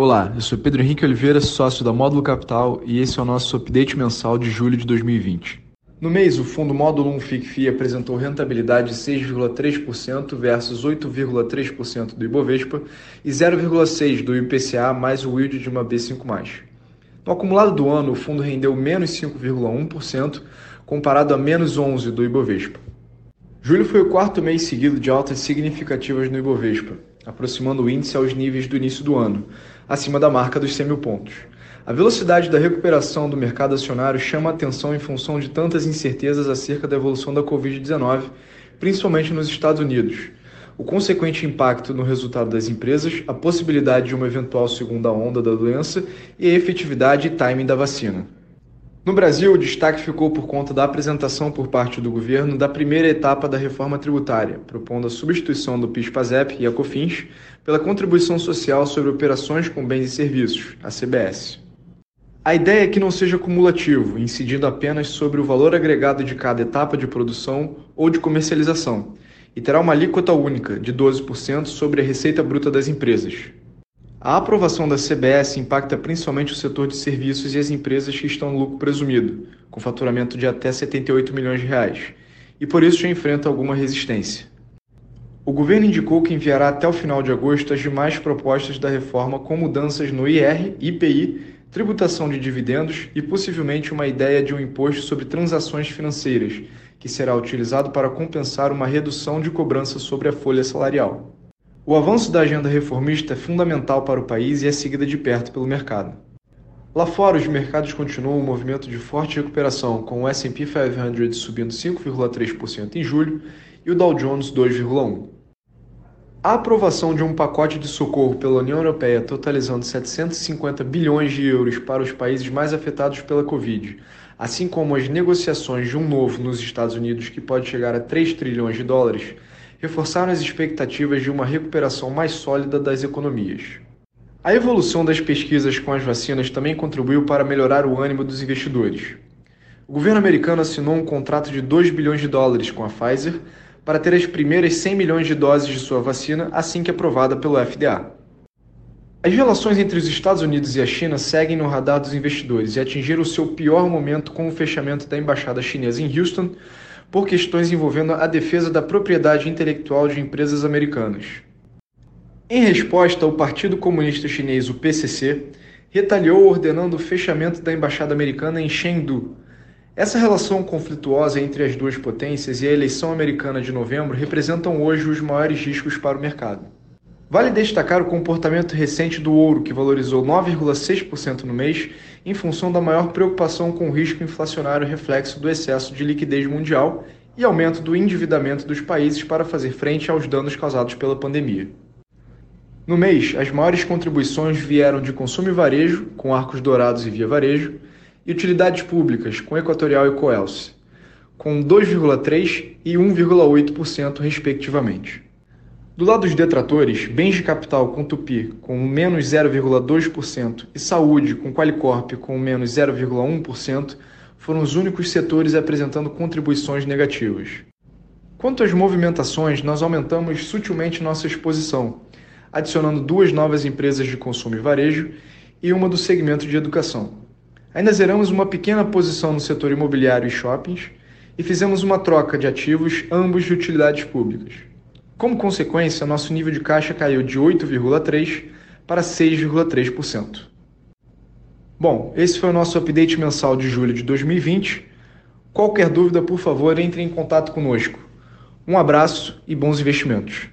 Olá, eu sou Pedro Henrique Oliveira, sócio da Módulo Capital e esse é o nosso update mensal de julho de 2020. No mês, o fundo Módulo 1 FICFI apresentou rentabilidade de 6,3% versus 8,3% do Ibovespa e 0,6% do IPCA mais o yield de uma B5+. No acumulado do ano, o fundo rendeu menos 5,1%, comparado a menos 11% do Ibovespa. Julho foi o quarto mês seguido de altas significativas no Ibovespa, aproximando o índice aos níveis do início do ano, acima da marca dos 100 mil pontos. A velocidade da recuperação do mercado acionário chama a atenção em função de tantas incertezas acerca da evolução da Covid-19, principalmente nos Estados Unidos. O consequente impacto no resultado das empresas, a possibilidade de uma eventual segunda onda da doença e a efetividade e timing da vacina. No Brasil, o destaque ficou por conta da apresentação por parte do governo da primeira etapa da reforma tributária, propondo a substituição do PIS/PASEP e a COFINS pela Contribuição Social sobre Operações com Bens e Serviços, a CBS. A ideia é que não seja cumulativo, incidindo apenas sobre o valor agregado de cada etapa de produção ou de comercialização, e terá uma alíquota única de 12% sobre a receita bruta das empresas, a aprovação da CBS impacta principalmente o setor de serviços e as empresas que estão no lucro presumido, com faturamento de até 78 milhões de reais, e por isso já enfrenta alguma resistência. O governo indicou que enviará até o final de agosto as demais propostas da reforma com mudanças no IR, IPI, tributação de dividendos e possivelmente uma ideia de um imposto sobre transações financeiras, que será utilizado para compensar uma redução de cobrança sobre a folha salarial. O avanço da agenda reformista é fundamental para o país e é seguida de perto pelo mercado. Lá fora, os mercados continuam um movimento de forte recuperação, com o S&P 500 subindo 5,3% em julho e o Dow Jones 2,1%. A aprovação de um pacote de socorro pela União Europeia totalizando 750 bilhões de euros para os países mais afetados pela Covid, assim como as negociações de um novo nos Estados Unidos que pode chegar a 3 trilhões de dólares, reforçaram as expectativas de uma recuperação mais sólida das economias. A evolução das pesquisas com as vacinas também contribuiu para melhorar o ânimo dos investidores. O governo americano assinou um contrato de 2 bilhões de dólares com a Pfizer para ter as primeiras 100 milhões de doses de sua vacina assim que aprovada pelo FDA. As relações entre os Estados Unidos e a China seguem no radar dos investidores e atingiram o seu pior momento com o fechamento da embaixada chinesa em Houston, por questões envolvendo a defesa da propriedade intelectual de empresas americanas. Em resposta, o Partido Comunista Chinês, o PCC, retaliou ordenando o fechamento da embaixada americana em Chengdu. Essa relação conflituosa entre as duas potências e a eleição americana de novembro representam hoje os maiores riscos para o mercado. Vale destacar o comportamento recente do ouro, que valorizou 9,6% no mês, em função da maior preocupação com o risco inflacionário reflexo do excesso de liquidez mundial e aumento do endividamento dos países para fazer frente aos danos causados pela pandemia. No mês, as maiores contribuições vieram de consumo e varejo, com Arcos Dourados e Via Varejo, e utilidades públicas, com Equatorial e Coelce, com 2,3% e 1,8%, respectivamente. Do lado dos detratores, bens de capital com Tupi com menos 0,2% e saúde com Qualicorp com menos 0,1% foram os únicos setores apresentando contribuições negativas. Quanto às movimentações, nós aumentamos sutilmente nossa exposição, adicionando duas novas empresas de consumo e varejo e uma do segmento de educação. Ainda zeramos uma pequena posição no setor imobiliário e shoppings e fizemos uma troca de ativos, ambos de utilidades públicas. Como consequência, nosso nível de caixa caiu de 8,3% para 6,3%. Bom, esse foi o nosso update mensal de julho de 2020. Qualquer dúvida, por favor, entre em contato conosco. Um abraço e bons investimentos.